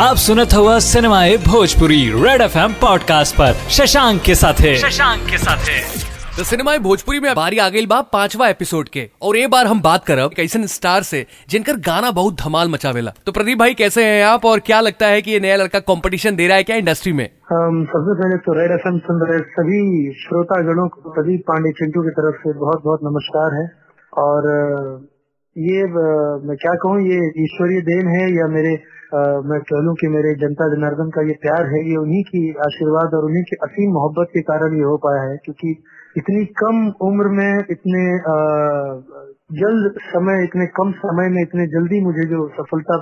आप सुनत हुआ सिनेमाए Bhojpuri Red F M podcast पर। शशांक के साथ है। शशांक के साथ तो सिनेमा भोजपुरी में बारी आ गई बा पांचवा एपिसोड के। और ये बार हम बात करब कैसन स्टार से जिनकर गाना बहुत धमाल मचावेला। तो प्रदीप भाई कैसे हैं आप? और क्या लगता है कि ये नया लड़का कंपटीशन दे रहा है क्या इंडस्ट्री में? हम सबसे पहले तो रेड एफ़ सुन रहे सभी श्रोतागणों को प्रदीप पांडे चिंटू की तरफ़ से बहुत बहुत नमस्कार है। और ये मैं क्या कहूँ ये ईश्वरीय देन है या मेरे अ, मैं कह लूँ कि मेरे जनता जनार्दन का ये प्यार है ये उन्हीं की आशीर्वाद और उन्हीं की असीम मोहब्बत के कारण ये हो पाया है क्योंकि इतनी कम उम्र में इतने आ, जल्द समय इतने कम समय में इतने जल्दी मुझे जो सफलता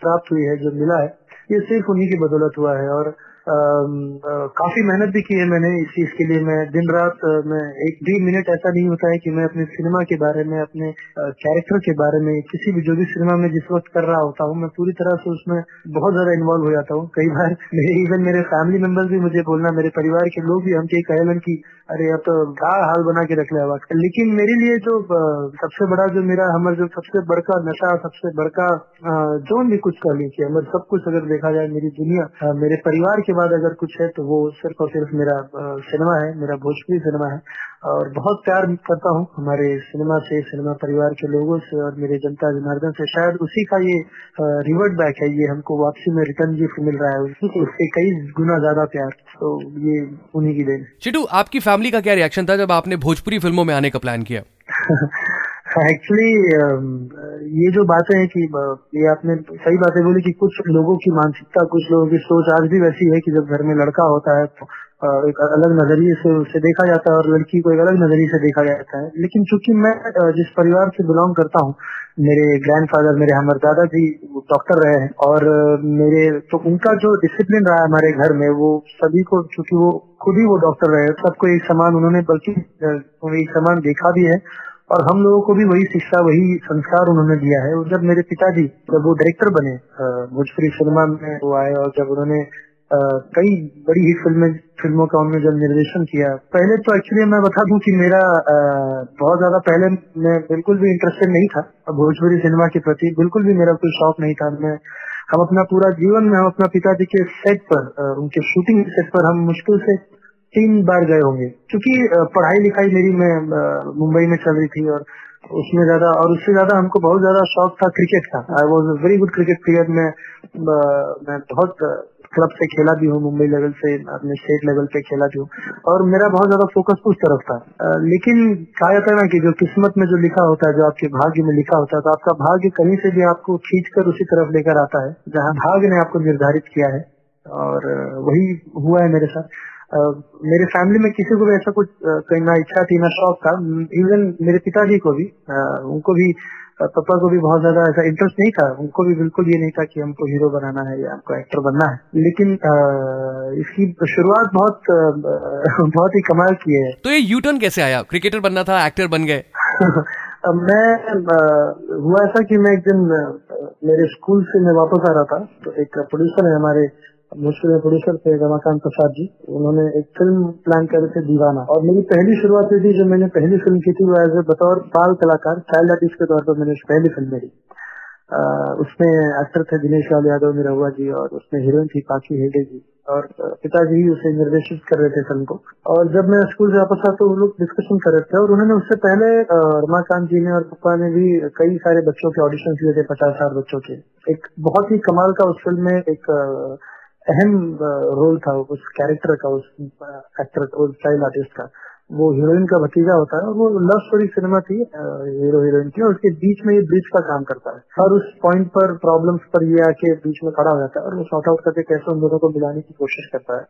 प्राप्त हुई है जो मिला है ये सिर्फ़ उन्हीं की बदौलत हुआ है और काफ़ी मेहनत भी की है मैंने इस चीज़ के लिए मैं दिन रात मैं एक भी मिनट ऐसा नहीं होता है कि मैं अपने सिनेमा के बारे में, अपने कैरेक्टर के बारे में, किसी भी, जो भी सिनेमा में जिस वक्त कर रहा होता हूँ, मैं पूरी तरह से उसमें बहुत ज़्यादा इन्वॉल्व हो जाता हूँ कई बार मेरे इवन मेरे फैमिली मेंबर्स भी मुझे बोलना, मेरे परिवार के लोग भी हमके कहेलन की, अरे, अब तो क्या हाल बना के रख लिया है। लेकिन मेरे लिए जो सबसे बड़ा जो मेरा, हमारा जो सबसे बड़का नशा, सबसे बड़का जो भी कुछ कह लीजिए, हमारे सब कुछ अगर देखा जाए, मेरी दुनिया मेरे परिवार के बाद अगर कुछ है तो वो सिर्फ़ और सिर्फ़ मेरा सिनेमा है मेरा भोजपुरी सिनेमा है। और बहुत प्यार करता हूँ हमारे सिनेमा से सिनेमा परिवार के लोगों से और मेरे जनता जनार्दन से। शायद उसी का ये रिवर्ट बैक है ये हमको वापसी में रिटर्न गिफ्ट मिल रहा है उससे कई गुना ज़्यादा प्यार। तो ये उन्हीं की देन चिटू आपकी फैमिली का क्या रिएक्शन था जब आपने भोजपुरी फ़िल्मों में आने का प्लान किया? एक्चुअली ये जो बातें हैं कि ये आपने सही बातें बोली कि कुछ लोगों की मानसिकता, कुछ लोगों की सोच आज भी वैसी है कि जब घर में लड़का होता है तो एक अलग नज़रिए से उसे देखा जाता है और लड़की को एक अलग नज़रिए से देखा जाता है। लेकिन चूँकि मैं जिस परिवार से बिलोंग करता हूँ, मेरे ग्रैंडफादर मेरे हमारे दादाजी डॉक्टर रहे हैं और मेरे तो उनका जो डिसिप्लिन रहा है हमारे घर में, वो सभी को, चूँकि वो खुद ही वो डॉक्टर रहे सबको एक समान उन्होंने, बल्कि एक समान देखा भी है। और हम लोगों को भी वही शिक्षा, वही संस्कार उन्होंने दिया है। और जब मेरे पिताजी, जब वो डायरेक्टर बने भोजपुरी सिनेमा में वो आए और जब उन्होंने कई बड़ी ही फ़िल्में फ़िल्मों का उन्होंने जब निर्देशन किया, पहले तो एक्चुअली मैं बता दूँ कि मेरा बहुत ज़्यादा पहले मैं बिल्कुल भी इंटरेस्टेड नहीं था। भोजपुरी सिनेमा के प्रति बिल्कुल भी मेरा कोई शौक नहीं था। मैं, हम अपना पूरा जीवन में, हम अपना पिताजी के सेट पर उनके शूटिंग सेट पर हम मुश्किल से तीन बार गए होंगे। क्योंकि पढ़ाई लिखाई मेरी मैं मुंबई में चल रही थी और उसमें ज़्यादा, और उससे ज़्यादा हमको बहुत ज़्यादा शौक था क्रिकेट का। I was a very good cricket player में मैं बहुत क्लब से खेला भी हूँ, मुंबई लेवल से, अपने स्टेट लेवल पे खेला भी हूँ। और मेरा बहुत ज़्यादा फोकस उस तरफ़ था। लेकिन कहा जाता है ना कि जो किस्मत में जो लिखा होता है, जो आपके भाग्य में लिखा होता है तो आपका भाग्य कहीं से भी आपको खींच कर उसी तरफ़ लेकर आता है, जहाँ भाग्य ने आपको निर्धारित किया है। और वही हुआ है मेरे साथ। मेरे फैमिली में किसी को भी ऐसा कुछ अ, कहीं ना इच्छा थी ना शौक था। इवन मेरे पिताजी को भी उनको भी पापा को भी बहुत ज़्यादा ऐसा इंटरेस्ट नहीं था। उनको भी बिल्कुल ये नहीं था कि हमको हीरो बनाना है या हमको एक्टर बनना है। लेकिन इसकी शुरुआत बहुत बहुत ही कमाल की है। तो ये यूटर्न कैसे आया? क्रिकेटर बनना था एक्टर बन गए। मैं हुआ ऐसा कि मैं एक दिन मेरे स्कूल से मैं वापस आ रहा था। तो एक प्रोड्यूसर है हमारे मुश्किल प्रोड्यूसर थे रमाकांत प्रसाद जी। उन्होंने एक फ़िल्म प्लान कर थे दीवाना। और मेरी पहली शुरुआत हुई थी जब मैंने पहली फ़िल्म की थी, वो एज ए बतौर बाल कलाकार चाइल्ड आर्टिस्ट के तौर पर मैंने पहली फ़िल्म मेरी। उसमें एक्टर थे दिनेश लाल यादव, मेरा हुआ जी, और उसमें हीरोइन थी पाकी हेगड़े जी। और पिताजी ही उसे निर्देशित कर रहे थे फ़िल्म को। और जब मैं स्कूल से वापस आया तो वो लोग डिस्कशन कर रहे थे और उन्होंने उससे पहले रमाकांत जी ने और पप्पा ने भी कई सारे बच्चों के ऑडिशन दिए थे, पचास साठ बच्चों के। एक बहुत ही कमाल का उस फ़िल्म में एक अहम रोल था, उस कैरेक्टर का, उस एक्टर का, उस चाइल्ड आर्टिस्ट का। वो हीरोइन का भतीजा होता है और वो लव स्टोरी सिनेमा थी हीरो हीरोइन की और उसके बीच में ये ब्रिज का काम करता है। और उस पॉइंट पर प्रॉब्लम्स पर ये आके बीच में खड़ा हो जाता है और वो शॉर्ट आउट करके कैसे उन दोनों को मिलाने की कोशिश करता है।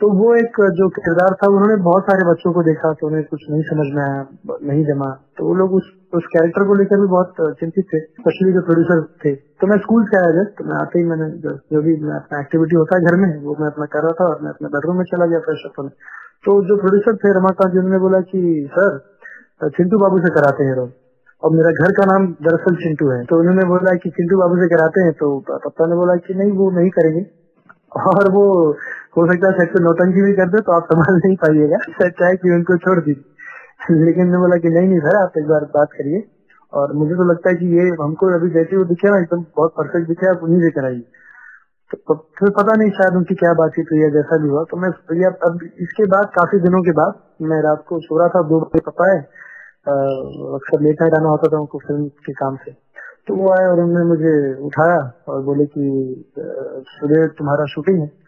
तो वो एक, जो किरदार था, उन्होंने बहुत सारे बच्चों को देखा तो उन्हें कुछ नहीं समझ में आया नहीं जमा। तो वो लोग उस उस कैरेक्टर को लेकर भी बहुत चिंतित थे स्पेशली जो प्रोड्यूसर थे। तो मैं स्कूल से आया जब तो मैं आते ही मैंने जो जो भी मैं अपना एक्टिविटी होता है घर में, वो मैं अपना कर रहा था और मैं अपने बेडरूम में चला गया फ्रेश अप तो जो प्रोड्यूसर थे रमाकांत जी, उन्होंने बोला की सर चिंटू बाबू से कराते हैं रोज। और मेरा घर का नाम दरअसल चिंटू है। तो उन्होंने बोला कि चिंटू बाबू से कराते हैं तो पप्पा ने बोला कि नहीं, वो नहीं करेंगे। और वो हो सकता है सच नौटंकी भी कर दे तो आप संभाल नहीं पाइएगा। सच है कि उनको छोड़ दीजिए। लेकिन मैं बोला कि नहीं नहीं सर, आप एक बार बात करिए। और मुझे तो लगता है कि ये हमको अभी जैसे वो दिखे ना, एकदम बहुत परफेक्ट दिखे, आप उन्हीं से कराइए। तो फिर पता नहीं शायद उनकी क्या बातचीत हुई है, जैसा भी हुआ। तो मैं अब इसके बाद, काफ़ी दिनों के बाद, मैं रात को सो रहा था, दो बजे पता है अक्सर लेट आना होता था उनको फ़िल्म के काम से। तो वो आए और उन्होंने मुझे उठाया और बोले कि सुबह तुम्हारा शूटिंग है।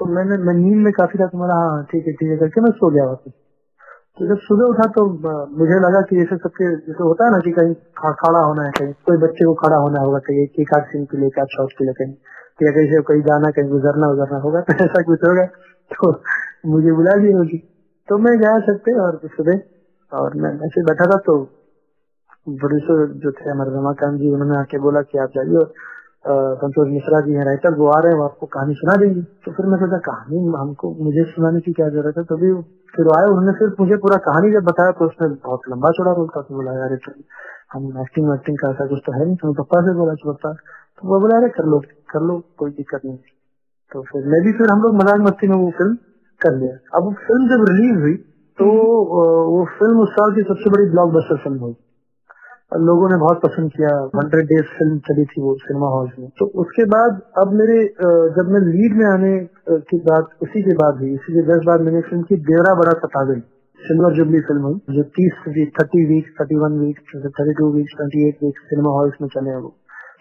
तो मैंने, मैं नींद में काफ़ी था तुम्हारा हाँ ठीक है ठीक है, करके मैं सो गया वापस। तो जब सुबह उठा तो मुझे लगा कि ऐसे सबके, जैसे होता है ना कि कहीं खड़ा होना है, कहीं कोई बच्चे को खड़ा होना होगा, कहीं एक आध सीन के लिए एक आध के लिए कहीं या कहीं से कहीं जाना, कहीं गुजरना, उजरना होगा तो ऐसा कुछ होगा। तो मुझे बुला ली होगी तो मैं गया सकते और सुबह, और मैं ऐसे बैठा था तो प्रोड्यूसर जो थे, हमारे रमाकांत जी उन्होंने आके बोला कि आप जाइए संतोष मिश्रा जी हैं राइटर वो आ रहे हैं वो आपको कहानी सुना देंगे। तो फिर मैं सोचा कहानी हमको मुझे सुनाने की क्या ज़रूरत है? तभी फिर आए उन्होंने सिर्फ़ मुझे पूरा कहानी जब बताया तो उसमें बहुत लंबा चौड़ा रोल था तो बोला यार हम एक्टिंग वैक्टिंग का ऐसा कुछ तो है नहीं। तो पप्पा से बोला पप्पा। तो वो बोला अरे कर लो कर लो कोई दिक्कत नहीं। तो फिर मैं भी फिर हम लोग मज़ाक मस्ती में वो फ़िल्म कर लिया। अब वो फ़िल्म जब रिलीज़ हुई तो वो फ़िल्म उस साल की सबसे बड़ी ब्लॉकबस्टर फ़िल्म हुई। लोगों ने बहुत पसंद किया। हंड्रेड डेज़ फ़िल्म चली थी वो सिनेमा हॉल में। तो उसके बाद अब मेरे जब मैं लीड में आने की बात उसी के बाद हुई इसी के दस बाद मैंने फ़िल्म की देवरा बड़ा सता गई। सिल्वर जुबली फ़िल्म हुई, जो तीस thirty week thirty one week thirty two week twenty eight week cinema halls में चले हैं वो।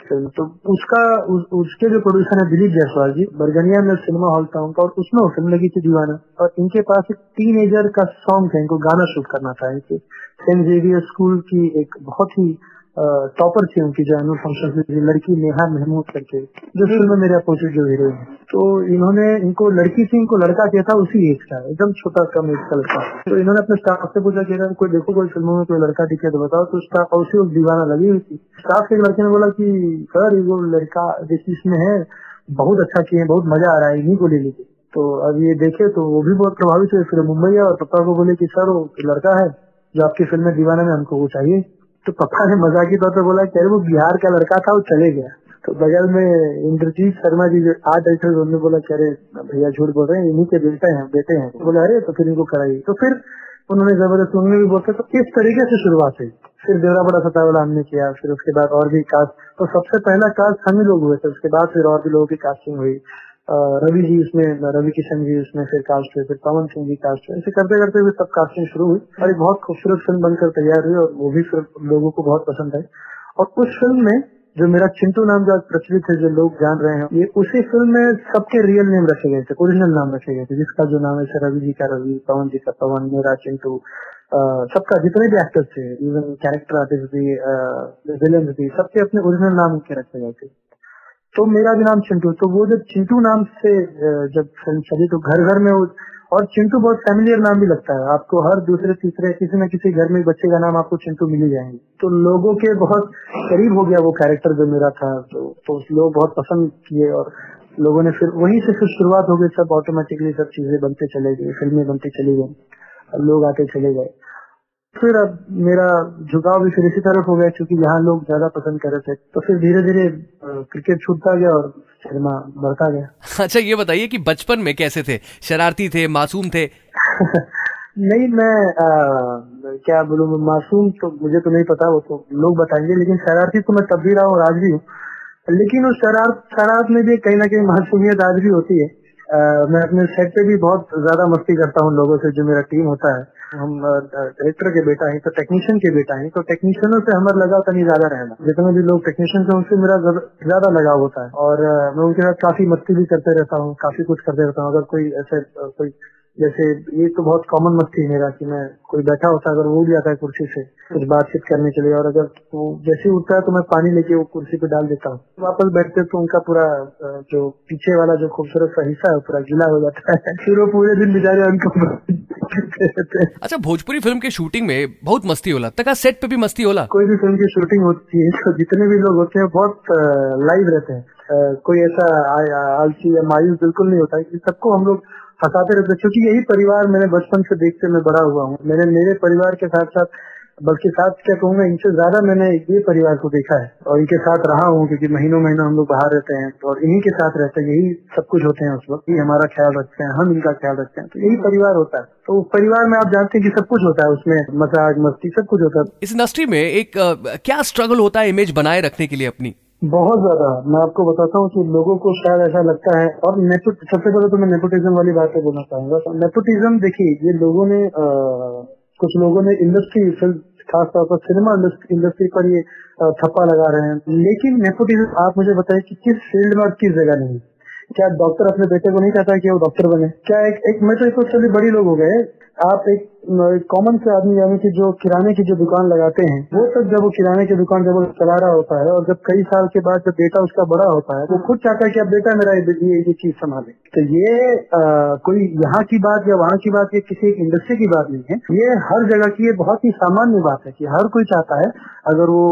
फ़िल्म तो उसका उस, उसके जो प्रोड्यूसर है दिलीप जायसवाल जी बरगनिया में सिनेमा हॉल था उनका और उसमें वो फ़िल्म लगी थी दीवाना। और इनके पास एक टीन का सॉन्ग था इनको गाना शूट करना था। इनके सेंट जेवियर स्कूल की एक बहुत ही टॉपर थी उनकी जो एनुअल फ़ंक्शन में लड़की नेहा महमूद करके जो फ़िल्म में मेरे अपोजिट जो हीरो है। तो इन्होंने इनको लड़की थी इनको लड़का किया था उसी एज का एकदम छोटा कम एज का लड़का तो इन्होंने अपने स्टाफ से पूछा कि अगर कोई देखो कोई फ़िल्मों में कोई लड़का दिखे तो बताओ। तो स्टाफ उसी वक्त दीवाना लगी हुई थी। स्टाफ के लड़के ने बोला की सर ये वो लड़का जिस इसमें है बहुत अच्छा किए बहुत मज़ा आ रहा है इन्हीं को ले लीजिए। तो अब ये देखे तो वो भी बहुत प्रभावित हुए। फिर मुंबई और पापा को बोले की सर वो लड़का है जो आपकी फ़िल्म में दीवाना में हमको वो चाहिए। तो पापा ने मजाकी तौर पर बोला कि वो बिहार का लड़का था, वो चले गया। तो बगल में इंद्रजीत शर्मा जी जो आर्ट डायरेक्टर उन्होंने बोला कि अरे भैया झूठ बोल रहे हैं, इन्हीं के बेटे हैं बेटे हैं। तो बोले, अरे तो फिर इनको कराइए। तो फिर उन्होंने ज़बरदस्त उन्होंने भी बोलते तो इस तरीके से शुरुआत हुई? फिर देवरा बड़ा सतावला हमने किया, फिर उसके बाद और भी कास्ट तो सबसे पहला कास्ट हम ही लोग हुए थे, उसके बाद फिर और भी लोगों की कास्टिंग हुई। रवि जी उसमें रवि किशन जी उसमें फिर कास्ट हुए फिर पवन सिंह जी कास्ट हुए। ऐसे करते करते हुए सब कास्टिंग शुरू हुई। और एक बहुत खूबसूरत फ़िल्म बनकर तैयार हुई और वो भी फिर लोगों को बहुत पसंद आई। और उस फ़िल्म में जो मेरा चिंटू नाम जो आज प्रचलित है जो लोग जान रहे हैं ये उसी फ़िल्म में सबके रियल नेम रखे गए थे ओरिजिनल नाम रखे गए थे जिसका जो नाम है रवि जी का रवि पवन जी का पवन मेरा चिंटू सबका जितने भी एक्टर्स थे इवन कैरेक्टर आर्टिस्ट भी विलेन भी सबके अपने ओरिजिनल नाम के रखे गए थे। तो मेरा भी नाम चिंटू तो वो जब चिंटू नाम से जब फ़िल्म चली तो घर घर में और चिंटू बहुत फैमिलियर नाम भी लगता है। आपको हर दूसरे तीसरे किसी न किसी घर में बच्चे का नाम आपको चिंटू मिल ही जाएँगे। तो लोगों के बहुत करीब हो गया वो कैरेक्टर जो मेरा था तो, तो लोग बहुत पसंद किए और लोगों ने फिर वहीं से फिर शुरुआत हो गई सब ऑटोमेटिकली सब चीज़ें बनते चले गई फ़िल्में बनती चली गई लोग आते चले गए। फिर अब मेरा झुकाव भी फिर इसी तरफ़ हो गया क्योंकि यहाँ लोग ज़्यादा पसंद कर रहे थे। तो फिर धीरे धीरे क्रिकेट छूटता गया और सिनेमा बढ़ता गया। अच्छा ये बताइए कि बचपन में कैसे थे? शरारती थे मासूम थे? नहीं मैं आ, क्या बोलूँ मासूम तो मुझे तो नहीं पता वो तो लोग बताएँगे लेकिन शरारती तो मैं तब भी रहा हूँ आज भी हूँ। लेकिन उस शरारत शरारत में भी कहीं ना कहीं मासूमियत आज भी होती है। आ, मैं अपने सेट पे भी बहुत ज़्यादा मस्ती करता हूँ लोगों से जो मेरा टीम होता है। हम डायरेक्टर के बेटा है तो टेक्नीशियन के बेटा है तो टेक्नीशियनों से हमारा लगाव कहीं ज़्यादा रहना। जितने भी लोग टेक्नीशियन से उनसे मेरा ज़्यादा लगाव होता है। और मैं उनके साथ काफ़ी मस्ती भी करते रहता हूँ, काफ़ी कुछ करते रहता हूँ। अगर कोई ऐसे कोई जैसे ये तो बहुत कॉमन मस्ती है मेरा कि मैं कोई बैठा होता है अगर वो भी आता है कुर्सी से कुछ बातचीत करने के लिए और अगर वो जैसे ही उठता है तो मैं पानी लेके वो कुर्सी पे डाल देता हूँ। वापस बैठते तो उनका पूरा जो पीछे वाला जो खूबसूरत सा हिस्सा है पूरा गीला हो जाता है। फिर वो पूरे दिन बेचारे उनको अच्छा भोजपुरी फ़िल्म के शूटिंग में बहुत मस्ती होला तक सेट पे भी मस्ती होला? कोई भी फ़िल्म की शूटिंग होती है तो जितने भी लोग होते हैं बहुत लाइव रहते हैं। कोई ऐसा आलसी या मायूस बिल्कुल नहीं होता है सबको हम लोग हंसाते रहते क्योंकि यही परिवार मैंने बचपन से देखते मैं बड़ा हुआ हूँ। मैंने मेरे परिवार के साथ साथ, बल्कि साथ क्या कहूँगा, इनसे ज़्यादा मैंने ये परिवार को देखा है। और इनके साथ रहा हूँ, क्योंकि महीनों महीनों हम लोग बाहर रहते हैं और इन्हीं के साथ रहते हैं। यही सब कुछ होते हैं उस वक्त। ये हमारा ख्याल रखते हैं, हम इनका ख्याल रखते हैं। तो यही परिवार होता है। तो परिवार में आप जानते हैं कि सब कुछ होता है। उसमें मज़ाक मस्ती, सब कुछ होता है। इस इंडस्ट्री में एक क्या स्ट्रगल होता है इमेज बनाए रखने के लिए अपनी? बहुत ज़्यादा। मैं आपको बताता हूँ कि लोगों को शायद ऐसा लगता है और सबसे पहले तो मैं नेपोटिज्म वाली बात पे बोलना चाहूँगा। नेपोटिज्म देखिए ये लोगों ने आ, कुछ लोगों ने इंडस्ट्री खासतौर पर सिनेमा इंडस्ट्री पर ये थप्पा लगा रहे हैं। लेकिन नेपोटिज्म आप मुझे बताइए कि किस फ़ील्ड में और किस जगह नहीं। क्या डॉक्टर अपने बेटे को नहीं कहता कि वो डॉक्टर बने? क्या एक, एक मैं तो एक बड़ी लोग हो गए। आप एक कॉमन से आदमी यानी कि जो किराने की जो दुकान लगाते हैं वो तक जब वो किराने की दुकान जब वो चला रहा होता है और जब कई साल के बाद जब बेटा उसका बड़ा होता है वो खुद चाहता है कि अब बेटा मेरा ये ये चीज़ संभाले। तो ये आ, कोई यहाँ की बात या वहाँ की बात या किसी एक इंडस्ट्री की बात नहीं है। ये हर जगह की ये बहुत ही सामान्य बात है कि हर कोई चाहता है अगर वो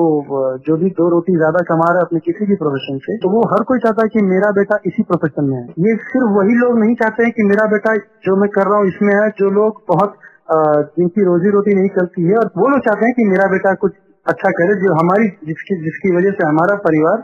जो भी दो रोटी ज़्यादा कमा रहा है अपने किसी भी प्रोफेशन से तो वो हर कोई चाहता है कि मेरा बेटा इसी प्रोफेशन में है। ये सिर्फ़ वही लोग नहीं चाहते हैं कि मेरा बेटा जो मैं कर रहा हूँ इसमें है जो लोग बहुत जिनकी रोजी रोटी नहीं चलती है और वो लोग चाहते हैं कि मेरा बेटा कुछ अच्छा करे जो हमारी, जिसकी जिसकी वजह से हमारा परिवार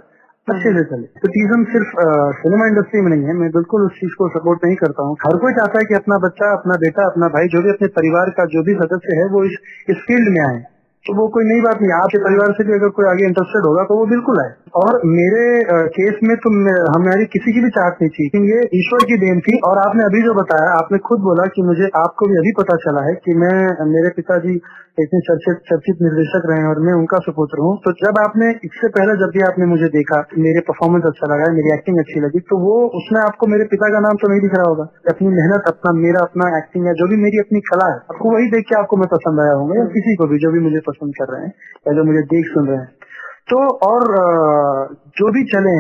अच्छे से चले। तो टीजम सिर्फ़ सिनेमा इंडस्ट्री में नहीं है। मैं बिल्कुल उस चीज़ को सपोर्ट नहीं करता हूँ। हर कोई चाहता है कि अपना बच्चा, अपना बेटा, अपना भाई, जो भी अपने परिवार का जो भी सदस्य है, वो इस इस फ़ील्ड में आए। तो वो कोई नई बात नहीं, आपके परिवार से भी अगर कोई आगे इंटरेस्टेड होगा तो वो बिल्कुल आए। और मेरे केस में तो हमारी किसी की भी चाहत नहीं थी। ये ईश्वर की देन थी, और आपने अभी जो बताया, आपने खुद बोला कि मुझे, आपको भी अभी पता चला है कि मैं, मेरे पिताजी इतने चर्चित चर्चित निर्देशक रहे और मैं उनका सुपुत्र हूँ। तो जब आपने, इससे पहले जब भी आपने मुझे देखा, मेरे परफॉर्मेंस अच्छा लगा, मेरी एक्टिंग अच्छी लगी तो वो, उसमें आपको मेरे पिता का नाम तो नहीं दिख रहा होगा। अपनी मेहनत, अपना, मेरा अपना एक्टिंग है, जो भी मेरी अपनी कला है, आपको वही देख के आपको मैं पसंद आया हूँ या किसी को भी, जो भी मुझे पसंद कर रहे हैं, या जो मुझे देख सुन रहे हैं। तो और जो भी चले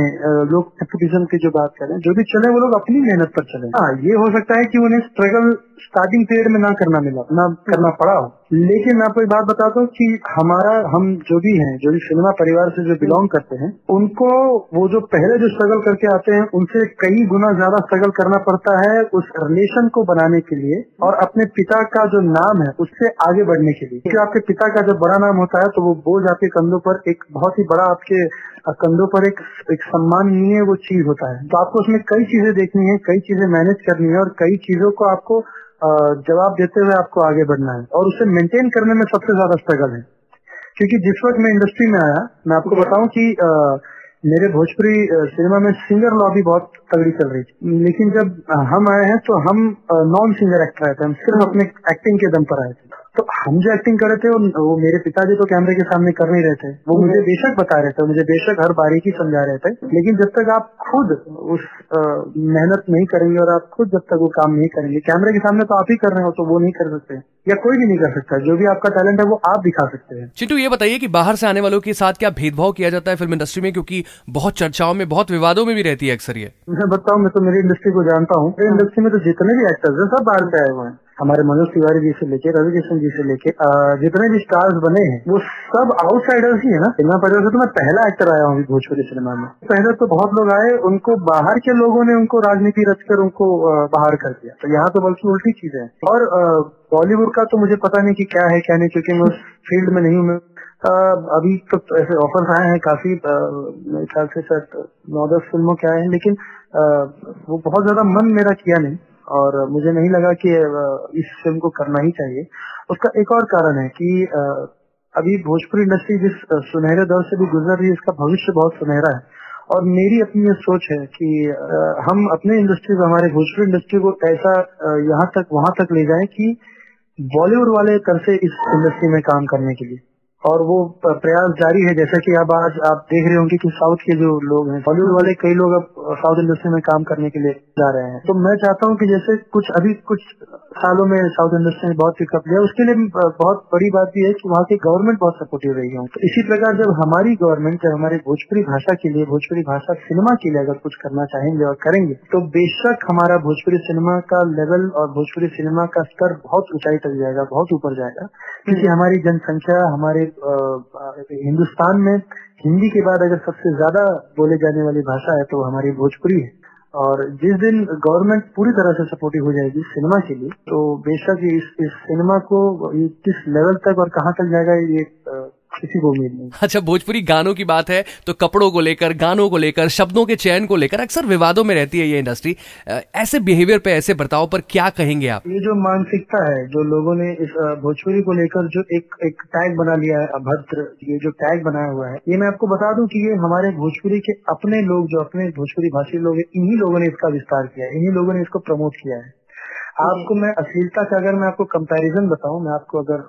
लोग नेपोटिज्म की जो बात करें, जो भी चले वो लोग अपनी मेहनत पर चले हाँ। ये हो सकता है कि उन्हें स्ट्रगल स्टार्टिंग पीरियड में ना करना मिला, ना करना पड़ा हो। लेकिन मैं आपको एक बात बताता हूँ कि हमारा, हम जो भी हैं, जो भी सिनेमा परिवार से जो बिलोंग करते हैं, उनको वो जो पहले जो स्ट्रगल करके आते हैं, उनसे कई गुना ज़्यादा स्ट्रगल करना पड़ता है उस रिलेशन को बनाने के लिए और अपने पिता का जो नाम है, उससे आगे बढ़ने के लिए। क्योंकि आपके पिता का जब बड़ा नाम होता है तो वो बोझ आपके कंधों पर एक बहुत ही बड़ा आपके कंधों पर एक एक सम्माननीय वो चीज़ होता है। तो आपको उसमें कई चीज़ें देखनी है, कई चीज़ें मैनेज करनी है और कई चीज़ों को आपको जवाब देते हुए आपको आगे बढ़ना है। और उसे मेंटेन करने में सबसे ज़्यादा स्ट्रगल है। क्योंकि जिस वक्त मैं इंडस्ट्री में आया मैं आपको बताऊँ कि आ, मेरे भोजपुरी सिनेमा में सिंगर लॉबी बहुत तगड़ी चल रही थी। लेकिन जब हम आए हैं तो हम नॉन सिंगर एक्टर आए थे। हम सिर्फ़ अपने एक्टिंग के दम पर आए थे। तो हम जो एक्टिंग कर रहे थे वो मेरे पिताजी तो कैमरे के सामने कर नहीं रहे थे। वो मुझे बेशक बता रहे थे मुझे बेशक हर बारीकी समझा रहे थे। लेकिन जब तक आप खुद उस मेहनत नहीं करेंगे और आप खुद जब तक वो काम नहीं करेंगे कैमरे के सामने तो आप ही कर रहे हो तो वो नहीं कर सकते। या कोई भी नहीं कर सकता। जो भी आपका टैलेंट है वो आप दिखा सकते हैं। चिंटू ये बताइए कि बाहर से आने वालों के साथ क्या भेदभाव किया जाता है फ़िल्म इंडस्ट्री में? क्योंकि बहुत चर्चाओं में बहुत विवादों में भी रहती है अक्सर ये। मैं बताऊँ मैं तो मेरी इंडस्ट्री को जानता हूँ। इंडस्ट्री में तो जितने भी एक्टर्स हैं सब बाहर से आए हुए हैं। हमारे मनोज तिवारी जी से लेके रवि किशन जी से लेके जितने भी स्टार्स बने हैं, वो सब आउटसाइडर्स ही है ना। सिनेमा परिवार से तो मैं पहला एक्टर आया हूँ भोजपुरी सिनेमा में। पहले तो बहुत लोग आए, उनको बाहर के लोगों ने उनको राजनीति रचकर उनको बाहर कर दिया। तो यहाँ तो बल्कि उल्टी चीज़ है। और बॉलीवुड का तो मुझे पता नहीं कि क्या है, क्या नहीं, क्योंकि मैं उस फ़ील्ड में नहीं हूँ अभी तो ऐसे ऑफर्स आए हैं, काफ़ी मेरे ख्याल से शायद नौ दस फ़िल्मों के आए हैं, लेकिन वो बहुत ज़्यादा मन मेरा किया नहीं। और मुझे नहीं लगा कि इस फ़िल्म को करना ही चाहिए। उसका एक और कारण है कि अभी भोजपुरी इंडस्ट्री जिस सुनहरे दौर से भी गुजर रही है इसका भविष्य बहुत सुनहरा है। और मेरी अपनी ये सोच है कि हम अपने इंडस्ट्री को, हमारे भोजपुरी इंडस्ट्री को ऐसा यहाँ तक, वहाँ तक ले जाए कि बॉलीवुड वाले कर से इस इंडस्ट्री में काम करने के लिए। और वो प्रयास जारी है, जैसा कि अब आज आप देख रहे होंगे कि साउथ के जो लोग हैं बॉलीवुड वाले कई लोग अब साउथ इंडस्ट्री में काम करने के लिए जा रहे हैं। तो मैं चाहता हूँ कि जैसे कुछ अभी कुछ सालों में साउथ इंडस्ट्री ने बहुत पिकअप लिया, उसके लिए बहुत बड़ी बात यह है कि वहाँ की गवर्नमेंट बहुत सपोर्टिव रही है। तो इसी प्रकार जब हमारी गवर्नमेंट, जब हमारे भोजपुरी भाषा के लिए, भोजपुरी भाषा सिनेमा के लिए अगर कुछ करना चाहेंगे और करेंगे तो बेशक हमारा भोजपुरी सिनेमा का लेवल और भोजपुरी सिनेमा का स्तर बहुत ऊंचाई तक जाएगा, बहुत ऊपर जाएगा। क्योंकि हमारी जनसंख्या, हमारे हिंदुस्तान में हिंदी के बाद अगर सबसे ज़्यादा बोले जाने वाली भाषा है तो हमारी भोजपुरी है। और जिस दिन गवर्नमेंट पूरी तरह से सपोर्टिव हो जाएगी सिनेमा के लिए तो बेशक इस, इस सिनेमा को किस लेवल तक और कहाँ तक जाएगा ये किसी को उम्मीद नहीं। अच्छा भोजपुरी गानों की बात है तो कपड़ों को लेकर गानों को लेकर शब्दों के चयन को लेकर अक्सर विवादों में रहती है ये इंडस्ट्री ऐसे बिहेवियर पे ऐसे बर्ताव पर क्या कहेंगे आप? ये जो मानसिकता है जो लोगों ने इस भोजपुरी को लेकर जो एक एक टैग बना लिया है अभद्र ये जो टैग बनाया हुआ है ये मैं आपको बता दूँ कि ये हमारे भोजपुरी के अपने लोग जो अपने भोजपुरी भाषी लोग हैं इन्हीं लोगों ने इसका विस्तार किया है इन्हीं लोगों ने इसको प्रमोट किया है। आपको मैं अश्लीलता का अगर मैं आपको कंपैरिजन बताऊँ, मैं आपको अगर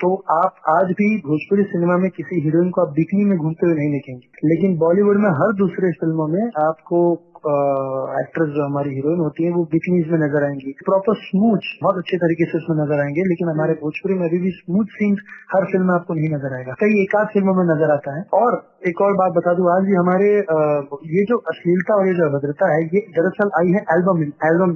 तो आप आज भी भोजपुरी सिनेमा में किसी हीरोइन को आप बिकनी में घूमते हुए नहीं देखेंगे। लेकिन बॉलीवुड में हर दूसरे फ़िल्मों में आपको एक्ट्रेस जो हमारी हीरोइन होती है वो बिकनीज में नज़र आएँगी। प्रॉपर स्मूथ बहुत अच्छे तरीके से उसमें नज़र आएँगे लेकिन हमारे भोजपुरी में अभी भी स्मूथ सीन हर फ़िल्म में आपको नहीं नज़र आएगा। कई एक आध फ़िल्मों में नज़र आता है। और एक और बात बता दू आज भी हमारे ये जो अश्लीलता और ये जो अभद्रता है ये दरअसल आई है एल्बम एल्बम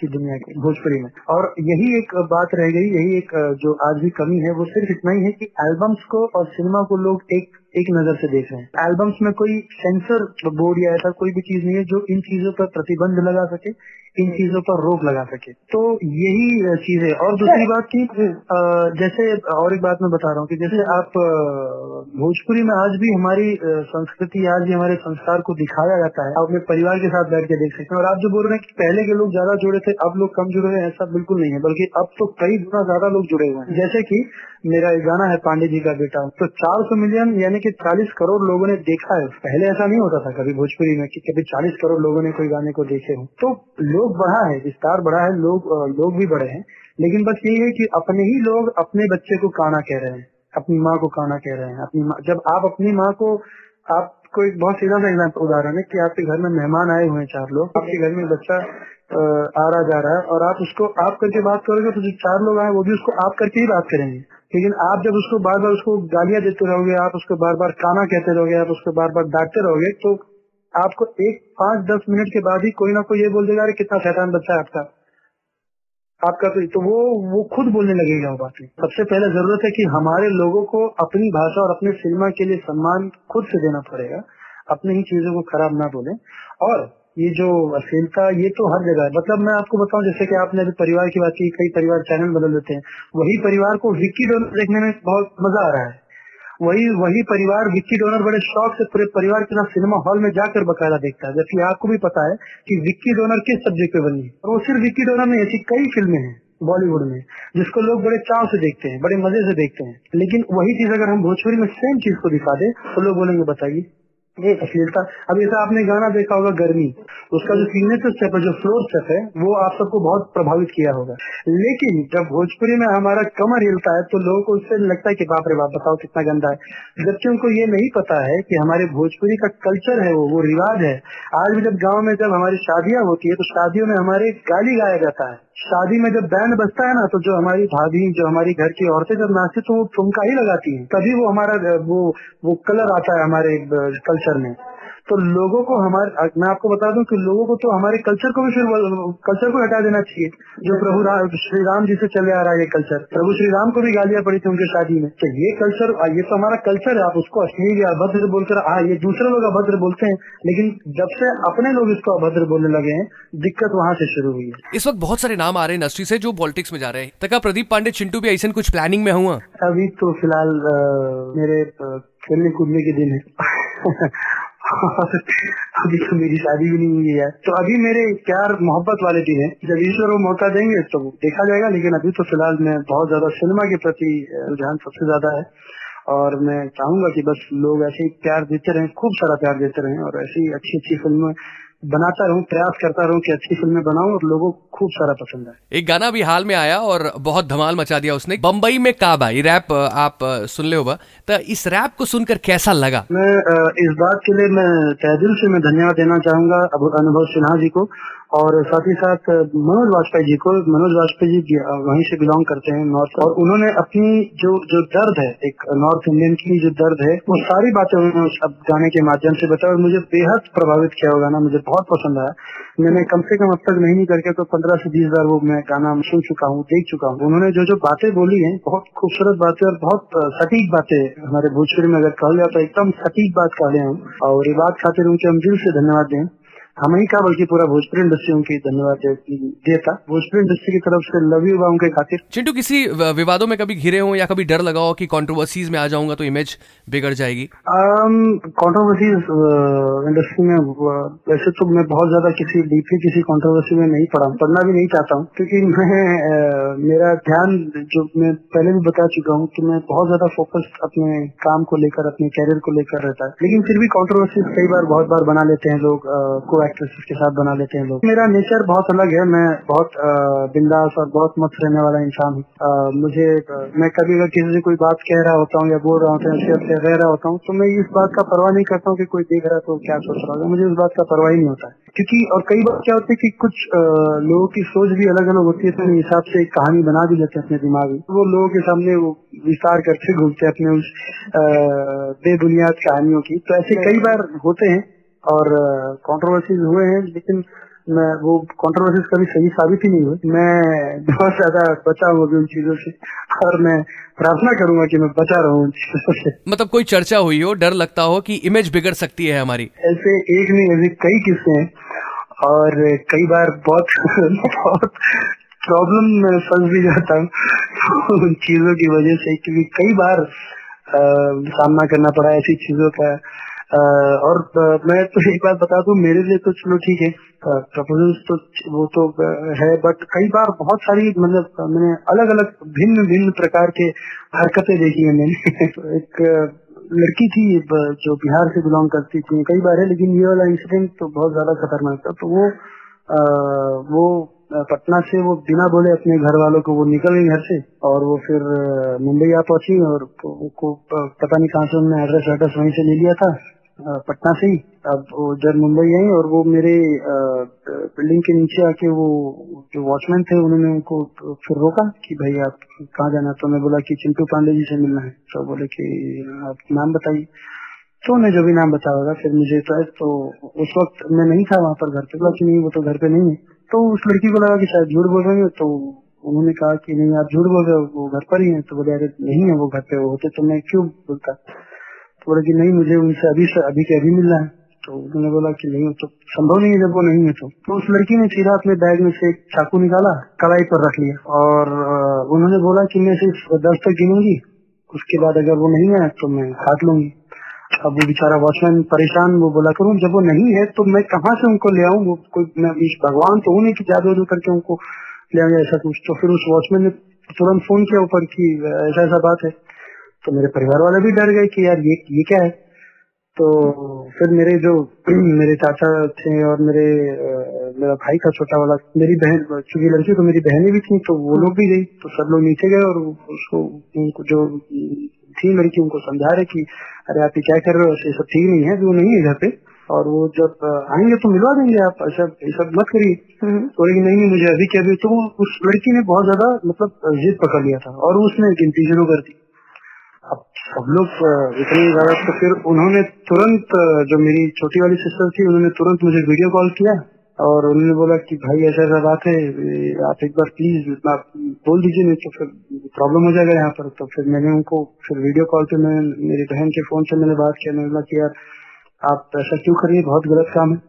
की दुनिया की भोजपुरी में। और यही एक बात रह गई यही एक जो आज भी कमी है वो सिर्फ़ इतना ही है कि एल्बम्स को और सिनेमा को लोग एक एक नज़र से देख रहे हैं। एल्बम्स में कोई सेंसर बोर्ड या ऐसा कोई भी चीज़ नहीं है जो इन चीज़ों पर प्रतिबंध लगा सके। इन चीज़ों पर रोक लगा सके। तो यही चीज़ है। और दूसरी बात की जैसे और एक बात मैं बता रहा हूँ कि जैसे आप भोजपुरी में आज भी हमारी संस्कृति आज भी हमारे संस्कार को दिखाया जाता है। आप अपने परिवार के साथ बैठ के देख सकते हैं। और आप जो बोल रहे हैं कि पहले के लोग ज़्यादा जुड़े थे अब लोग कम जुड़े हैं ऐसा बिल्कुल नहीं है। बल्कि अब तो कई गुना ज़्यादा लोग जुड़े हुए हैं। जैसे की मेरा एक गाना है पांडे जी का बेटा। तो 400 मिलियन यानी कि 40 करोड़ लोगों ने देखा है। पहले ऐसा नहीं होता था कभी भोजपुरी में कि कभी 40 करोड़ लोगों ने कोई गाने को देखे हो। तो लोग बढ़ा है, विस्तार बढ़ा है, लोग लोग भी बढ़े हैं। लेकिन बस यही है कि अपने ही लोग अपने बच्चे को काना कह रहे हैं, अपनी माँ को काना कह रहे हैं, अपनी माँ, जब आप अपनी माँ को, आपको एक बहुत सीधा सा एग्ज़ाम्पल उदाहरण है कि आपके घर में मेहमान आए हुए हैं चार लोग, आपके घर में बच्चा आ रहा जा रहा है और आप उसको, आप करके बात करोगे तो जो चार लोग आए वो भी उसको आप करके ही बात करेंगे। लेकिन आप जब उसको बार बार उसको गालियाँ देते रहोगे, आप उसको बार बार काना कहते रहोगे, आप उसको बार बार डांटते रहोगे तो आपको एक पाँच दस मिनट के बाद ही कोई ना कोई ये बोल देगा अरे कितना शैतान बच्चा है आपका। आपका तो, तो वो वो खुद बोलने लगेगा वो बात। सबसे पहले ज़रूरत है कि हमारे लोगों को अपनी भाषा और अपने सिनेमा के लिए सम्मान खुद से देना पड़ेगा। अपनी ही चीज़ों को खराब ना बोले। और ये जो अश्लीलता ये तो हर जगह है। मतलब मैं आपको बताऊँ जैसे कि आपने अभी परिवार की बात की कई परिवार चैनल बदल देते हैं। वही परिवार को विक्की डोनर देखने में बहुत मज़ा आ रहा है। वही वही परिवार, विक्की डोनर बड़े शौक से पूरे परिवार के साथ सिनेमा हॉल में जाकर बकायदा देखता है। जबकि आपको भी पता है कि विक्की डोनर किस सब्जेक्ट पे बनी है। और वो सिर्फ़ विक्की डोनर में ऐसी कई फ़िल्में हैं बॉलीवुड में, जिसको लोग बड़े चाव से देखते हैं, बड़े मज़े से देखते हैं। लेकिन वही चीज़ अगर हम भोजपुरी में सेम चीज़ को दिखा दे तो लोग बोलेंगे, बताइए। अश्लीलता। अब जैसा आपने गाना देखा होगा, गर्मी। उसका जो सिग्नेचर स्टेप है, जो फ्लोर स्टेप है, वो आप सबको बहुत प्रभावित किया होगा। लेकिन जब भोजपुरी में हमारा कमर हिलता है तो लोगों को उससे लगता है कि, बाप रे बाप, बताओ कितना गंदा है। जबकि उनको ये नहीं पता है कि हमारे भोजपुरी का कल्चर है वो वो रिवाज है। आज भी जब गाँव में जब हमारी शादियाँ होती है तो शादियों में हमारे गाली गाया जाता है। शादी में जब बैंड बजता है ना तो जो हमारी भाभी, जो हमारी घर की औरतें जब नाचती तो वो ठुमका ही लगाती है। तभी वो हमारा, वो वो कलर आता है हमारे कल्चर में तो लोगों को हमारे मैं आपको बता दूँ कि लोगों को तो हमारे कल्चर को भी फिर कल्चर को हटा देना चाहिए। जो प्रभु रा, श्री राम जी से चले आ रहा है ये कल्चर प्रभु श्री राम को भी गालियाँ पड़ी थी उनके शादी में। तो ये कल्चर ये तो हमारा कल्चर है आप उसको अश्लील या अभद्र बोलकर हाँ ये दूसरे लोग अभद्र बोलते हैं लेकिन जब से अपने लोग इसको अभद्र बोलने लगे हैं दिक्कत वहाँ से शुरू हुई है। इस वक्त बहुत सारे नाम आ रहे हैं इंडस्ट्री से जो पॉलिटिक्स में जा रहे हैं। तक प्रदीप पांडे चिंटू भी ऐसे कुछ प्लानिंग में हुआ? अभी तो फ़िलहाल मेरे खेलने कूदने के दिन है। अभी तो मेरी शादी भी नहीं हुई है तो अभी मेरे प्यार मोहब्बत वाले दिन है। जब ईश्वर वो मौका देंगे तो देखा जाएगा, लेकिन अभी तो फ़िलहाल मैं बहुत ज़्यादा सिनेमा के प्रति रुझान सबसे ज़्यादा है। और मैं चाहूँगा कि बस लोग ऐसे ही प्यार देते रहें, खूब सारा प्यार देते रहें और ऐसी अच्छी अच्छी फ़िल्में बनाता रहूँ प्रयास करता रहूँ कि अच्छी फ़िल्में बनाऊँ और लोगों को खूब सारा पसंद आए। एक गाना भी हाल में आया और बहुत धमाल मचा दिया उसने बम्बई में काबा ये रैप आप सुन ले होगा। तो इस रैप को सुनकर कैसा लगा? मैं इस बात के लिए मैं तहदिल से मैं धन्यवाद देना चाहूँगा अनुभव सिन्हा जी को। और साथ ही साथ, मनोज वाजपेयी जी को, मनोज वाजपेयी जी वहीं से बिलोंग करते हैं नॉर्थ और उन्होंने अपनी जो जो दर्द है, एक नॉर्थ इंडियन की जो दर्द है, वो सारी बातें उन्होंने उस गाने के माध्यम से बताया और मुझे बेहद प्रभावित किया वो गाना, मुझे बहुत पसंद आया। मैंने कम से कम अब तक नहीं करके तो पंद्रह से बीस बार वो मैं गाना सुन चुका हूँ, देख चुका हूँ। उन्होंने जो जो बातें बोली है, बहुत खूबसूरत बातें और बहुत सटीक बातें हमारे भोजपुरी में अगर कहा जाए तो एकदम सटीक बात कह रहे हैं और ये बात खातिर उनके हम दिल से धन्यवाद दें। हम ही कहा बल्कि पूरा भोजपुरी इंडस्ट्री उनकी धन्यवाद देता भोजपुरी इंडस्ट्री की तरफ़ से लव यू उनके खातिर। चिंटू किसी विवादों में कभी घिरे हो या कभी डर लगा हो कि कंट्रोवर्सीज में आ जाऊँगा तो इमेज बिगड़ जाएगी? कंट्रोवर्सीज इंडस्ट्री में वैसे तो मैं बहुत ज़्यादा किसी डीपली किसी कंट्रोवर्सी में नहीं पढ़ा पढ़ना भी नहीं चाहता हूँ क्योंकि मैं मेरा ध्यान जो मैं पहले भी बता चुका हूँ कि मैं बहुत ज़्यादा फोकस अपने काम को लेकर अपने कैरियर को लेकर रहता है। लेकिन फिर भी कंट्रोवर्सीज कई बार बहुत बार बना लेते हैं लोग को एक्ट्रेसेस के साथ बना लेते हैं लोग। मेरा नेचर बहुत अलग है, मैं बहुत बिंदास और बहुत मस्त रहने वाला इंसान हूँ। मुझे मैं कभी अगर किसी से कोई बात कह रहा होता हूँ या बोल रहा होता हूँ रह रहा होता हूँ तो मैं इस बात का परवाह नहीं करता हूँ कि कोई देख रहा तो क्या सोच रहा होगा। मुझे उस बात का परवाह ही नहीं होता है। क्योंकि, और कई बार क्या होता है कि कुछ लोगों की सोच भी अलग अलग होती है तो हिसाब से एक कहानी बना भी लेते हैं अपने दिमाग में। वो लोगों के सामने वो विस्तार करके घूमते हैं अपने उस बेबुनियाद कहानियों की। तो ऐसे कई बार होते हैं और कंट्रोवर्सीज हुए हैं लेकिन मैं वो कंट्रोवर्सीज कभी सही साबित ही नहीं हुई मैं बहुत ज़्यादा बचा हूँ अभी उन चीज़ों से और मैं प्रार्थना करूँगा कि मैं बचा रहूँ उन चीज़ों से। मतलब कोई चर्चा हुई हो डर लगता हो कि इमेज बिगड़ सकती है हमारी? ऐसे एक नहीं ऐसे कई किस्से हैं और कई बार बहुत बहुत प्रॉब्लम में फंस भी जाता हूँ उन चीज़ों की वजह से क्योंकि कई बार आ, सामना करना पड़ा ऐसी चीज़ों का। और मैं तो एक बात बता दू मेरे लिए तो चलो ठीक है। प्रपोजल तो वो तो है बट कई बार बहुत सारी मतलब मैंने अलग अलग भिन्न भिन्न प्रकार के हरकतें देखी है मैंने। एक लड़की थी जो बिहार से बिलोंग करती थी कई बार है लेकिन ये वाला इंसिडेंट तो बहुत ज़्यादा खतरनाक था। तो वो आ, वो पटना से वो बिना बोले अपने घर वालों को वो निकल गई घर से और वो फिर मुंबई आ पहुँची और को पता नहीं कहाँ से उन्होंने एड्रेस एड्रेस वहीं से ले लिया था। पटना से ही। अब उधर मुंबई आई और वो मेरे बिल्डिंग के नीचे आके वो जो वॉचमैन थे उन्होंने उनको फिर रोका कि भाई आप कहाँ जाना तो मैं बोला कि चिंटू पांडे जी से मिलना है। तो बोले कि आप नाम बताइए। तो उन्हें जो भी नाम बताया फिर मुझे तो, तो उस वक्त मैं नहीं था वहाँ पर घर पे। बोला कि नहीं वो तो घर पे नहीं है। तो उस लड़की को लगा कि शायद झूठ बोल रहे तो उन्होंने कहा कि नहीं आप झूठ बोल रहे हो वो घर पर ही है। तो बोले अरे नहीं है वो घर पे होते तो मैं क्यों बोलता? बोला कि नहीं मुझे उनसे अभी से अभी के अभी मिलना है। तो उन्होंने बोला कि नहीं तो संभव नहीं है जब वो नहीं है तो, तो उस लड़की ने सीधा अपने बैग में से एक चाकू निकाला कलाई पर रख लिया और उन्होंने बोला कि मैं सिर्फ़ दस तक गिनूँगी उसके बाद अगर वो नहीं है तो मैं काट लूँगी। अब वो बेचारा वॉचमैन परेशान वो बोला करूँ जब वो नहीं है तो मैं कहाँ से उनको ले आऊँ? वो कोई मैं भगवान तो हूँ नहीं की जादू करके उनको ले आऊँगा ऐसा कुछ? तो फिर उस वॉचमैन ने तुरंत फ़ोन किया ऊपर की ऐसा ऐसा बात है। तो मेरे परिवार वाले भी डर गए कि यार ये ये क्या है? तो फिर मेरे जो मेरे चाचा थे और मेरे मेरा भाई था छोटा वाला मेरी बहन चूँकि लड़की तो मेरी बहनें भी थी तो वो लोग भी गई तो सब लोग नीचे गए और उसको उनको जो थी लड़की उनको समझा रहे कि अरे आप ये क्या कर रहे हो? ऐसे सब ठीक नहीं है वो नहीं है घर पे। और वो जब आएँगे तो मिलवा देंगे आप ऐसा ये सब मत करिए। हम्म। तो लेकिन नहीं नहीं मुझे अभी क्या तो उस लड़की ने बहुत ज़्यादा मतलब जिद पकड़ लिया था और उसने गिनती शुरू कर दी। अब सब लोग इतनी ज़्यादा तो फिर उन्होंने तुरंत जो मेरी छोटी वाली सिस्टर थी, उन्होंने तुरंत मुझे वीडियो कॉल किया और उन्होंने बोला कि भाई, ऐसा ऐसा बात है आप एक बार प्लीज़ बोल दीजिए, नहीं तो फिर प्रॉब्लम हो जाएगा यहाँ पर। तो फिर मैंने उनको, फिर वीडियो कॉल पे मैं, मेरी बहन के फ़ोन से मैंने बात किया, मैंने बोला कि यार, आप ऐसा क्यों करिए बहुत गलत काम है।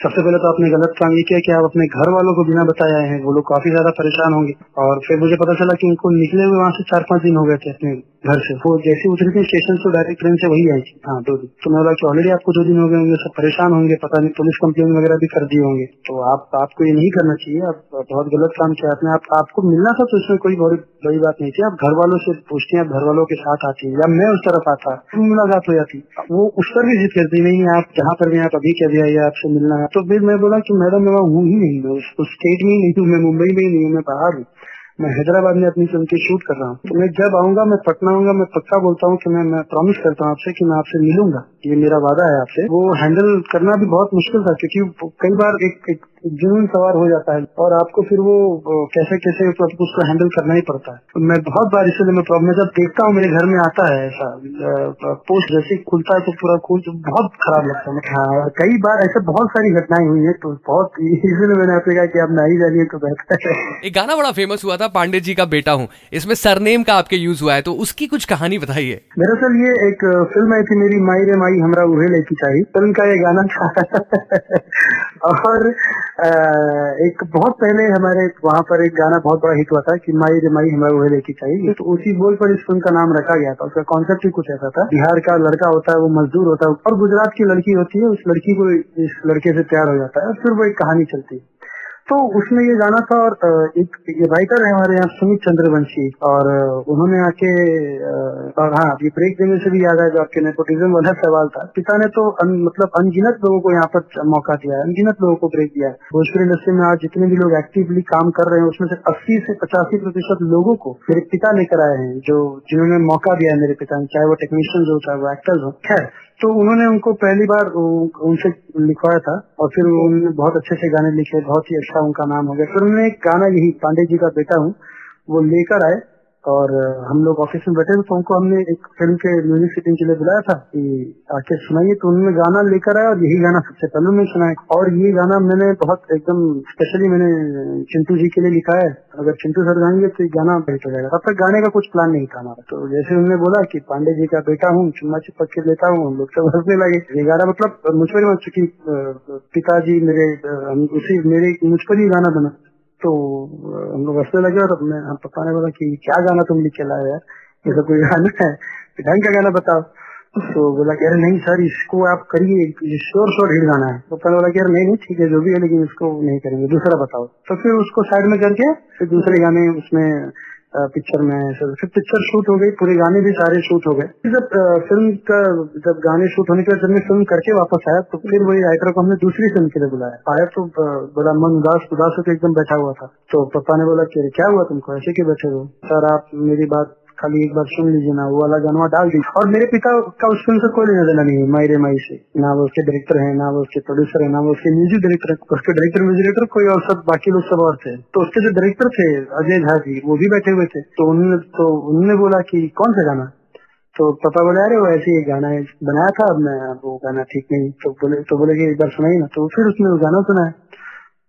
सबसे पहले तो आपने गलत काम ये किया कि आप अपने घर वालों को बिना बताए आए हैं। वो लोग काफ़ी ज़्यादा परेशान होंगे। और फिर मुझे पता चला कि उनको निकले हुए वहाँ से चार पाँच दिन हो गए थे अपने। घर से। वो जैसे उतरी थी स्टेशन से डायरेक्ट ट्रेन से वही आई थी। हाँ दो दिन। तो मैं बोला कि ऑलरेडी आपको दो दिन हो गए होंगे, सब परेशान होंगे, पता नहीं, पुलिस कंप्लेन वगैरह भी कर दिए होंगे। तो आप, आपको ये नहीं करना चाहिए, आप बहुत गलत काम किया आपने। आप, आपको मिलना था तो इसमें कोई बड़ी बात नहीं थी। आप घर वालों से पूछते हैं, आप घर वालों के साथ आती या मैं उस तरफ़ आता मुलाकात हो जाती। वो उस पर भी जिद करती, नहीं आप जहाँ पर भी आप अभी कह दिया आपसे मिलना है। तो फिर मैं बोला की, मैडम, मैं वहाँ हूँ ही नहीं उस स्टेट में ही नहीं हूँ, मैं मुंबई में ही नहीं हूँ, मैं बाहर हूँ। मैं हैदराबाद में अपनी फ़िल्म की शूट कर रहा हूँ। तो मैं जब आऊँगा मैं पटना आऊँगा मैं पक्का बोलता हूँ कि मैं मैं प्रॉमिस करता हूँ आपसे कि मैं आपसे मिलूँगा। ये मेरा वादा है आपसे। वो हैंडल करना भी बहुत मुश्किल था क्योंकि कई बार एक, एक जुनून सवार हो जाता है और आपको फिर वो कैसे कैसे मतलब उसको हैंडल करना ही पड़ता है। तो मैं बहुत बार इसलिए मैं प्रॉब्लम जब देखता हूँ मेरे घर में आता है ऐसा पोस्ट जैसे खुलता है तो पूरा खून तो बहुत खराब लगता है। हाँ कई बार ऐसे बहुत सारी घटनाएँ हुई है तो बहुत इसलिए मैंने आपसे कहा कि आप नहीं जानिए तो बेहतर है। एक गाना बड़ा फ़ेमस हुआ था पांडे जी का बेटा हूँ। इसमें सरनेम का आपके यूज़ हुआ है तो उसकी कुछ कहानी बताइए। दरअसल ये एक फ़िल्म आई थी मेरी माई रे माई हमारा उहे लेकी चाहिए फ़िल्म का ये गाना था। और एक बहुत पहले हमारे वहाँ पर एक गाना बहुत बड़ा हिट हुआ था कि माई रे माई हमारे वो लेके चाहिए। तो उसी बोल पर इस फ़िल्म का नाम रखा गया था। उसका कॉन्सेप्ट ही कुछ ऐसा था। बिहार का लड़का होता है, वो मजदूर होता है और गुजरात की लड़की होती है, उस लड़की को इस लड़के से प्यार हो जाता है और फिर वो एक कहानी चलती है। तो उसमें ये गाना था और एक ये राइटर है हमारे यहाँ सुमित चंद्रवंशी और उन्होंने आके और हाँ ये ब्रेक देने से भी याद है जो आपके नेपोटिज्म वाला सवाल था। पिता ने तो अन, मतलब अनगिनत लोगों को यहाँ पर मौका दिया है अनगिनत लोगों को ब्रेक दिया है। भोजपुरी इंडस्ट्री में आज जितने भी लोग एक्टिवली काम कर रहे हैं उसमें से अस्सी से पचासी प्रतिशत लोगों को मेरे पिता लेकर आए हैं जो जिन्होंने मौका दिया है मेरे पिता ने चाहे वो टेक्नीशियन हो चाहे वो एक्टर्स हो। खैर तो उन्होंने उनको पहली बार उनसे लिखवाया था और फिर उन्होंने बहुत अच्छे से गाने लिखे बहुत ही अच्छा उनका नाम हो गया। फिर उन्होंने एक गाना यही पांडे जी का बेटा हूँ वो लेकर आए। और हम लोग ऑफ़िस में बैठे थे तो उनको हमने एक फ़िल्म के म्यूज़िक सिटिंग के लिए बुलाया था कि आके सुनाइए। तो उन्होंने गाना लेकर आया और यही गाना सबसे पहले उन्होंने सुनाया। और ये गाना मैंने बहुत एकदम स्पेशली मैंने चिंटू जी के लिए लिखा है। अगर चिंटू सर गाएँगे तो ये गाना बेहतर हो जाएगा। तब तक गाने का कुछ प्लान नहीं था हमारा। तो जैसे उन्होंने बोला की पांडे जी का बेटा हूँ, चुम्मा चिपक के लेता हूँ लोग सब हंसने लगे। ये गाना मतलब मुझ पर चूँकि पिताजी मेरे उसी, मेरे मुझ पर ही गाना बना। तो हम लोग हंसने लगे और अपने हम ने बोला कि क्या गाना तुम लिख के लाए यार? ये सब कोई गाना है? ढंग का गाना बताओ। तो बोला कि अरे नहीं सर, इसको आप करिए शोर शोर हिट गाना है। तो ने बोला कि यार नहीं नहीं, ठीक है, जो भी है, लेकिन इसको नहीं करेंगे, दूसरा बताओ। तो फिर उसको साइड में करके, फिर दूसरे गाने उसमें पिक्चर में सर फिर पिक्चर शूट हो गई, पूरे गाने भी सारे शूट हो गए। जब फ़िल्म का, जब गाने शूट होने के बाद जब मैं फ़िल्म करके वापस आया तो फिर वही राइटर को हमने दूसरी फ़िल्म के लिए बुलाया। आया तो बड़ा मन उदास उदास होकर एकदम बैठा हुआ था। तो पापा ने बोला कि क्या हुआ तुमको? ऐसे क्यों बैठे हो? सर, आप मेरी बात खाली एक बार सुन लीजिए ना, वो वाला गाना डाल दीजिए। और मेरे पिता का उस फ़िल्म से कोई लेना देना नहीं है, मायरे माई से। ना वो उसके डायरेक्टर है, ना वो उसके प्रोड्यूसर है, ना वो उसके म्यूज़िक डायरेक्टर है। उसके डायरेक्टर म्यूज़िक डायरेक्टर कोई और सब, बाकी लोग सब और थे। तो उसके जो डायरेक्टर थे, अजय झा जी, वो भी बैठे हुए थे। तो उन्होंने तो उन्होंने बोला की कौन सा गाना? तो पापा बोले, अरे, वो ऐसे ही गाना बनाया था अब मैं वो गाना ठीक नहीं। तो बोले तो बोले कि एक बार सुनाई ना। तो फिर उसने वो गाना सुनाया।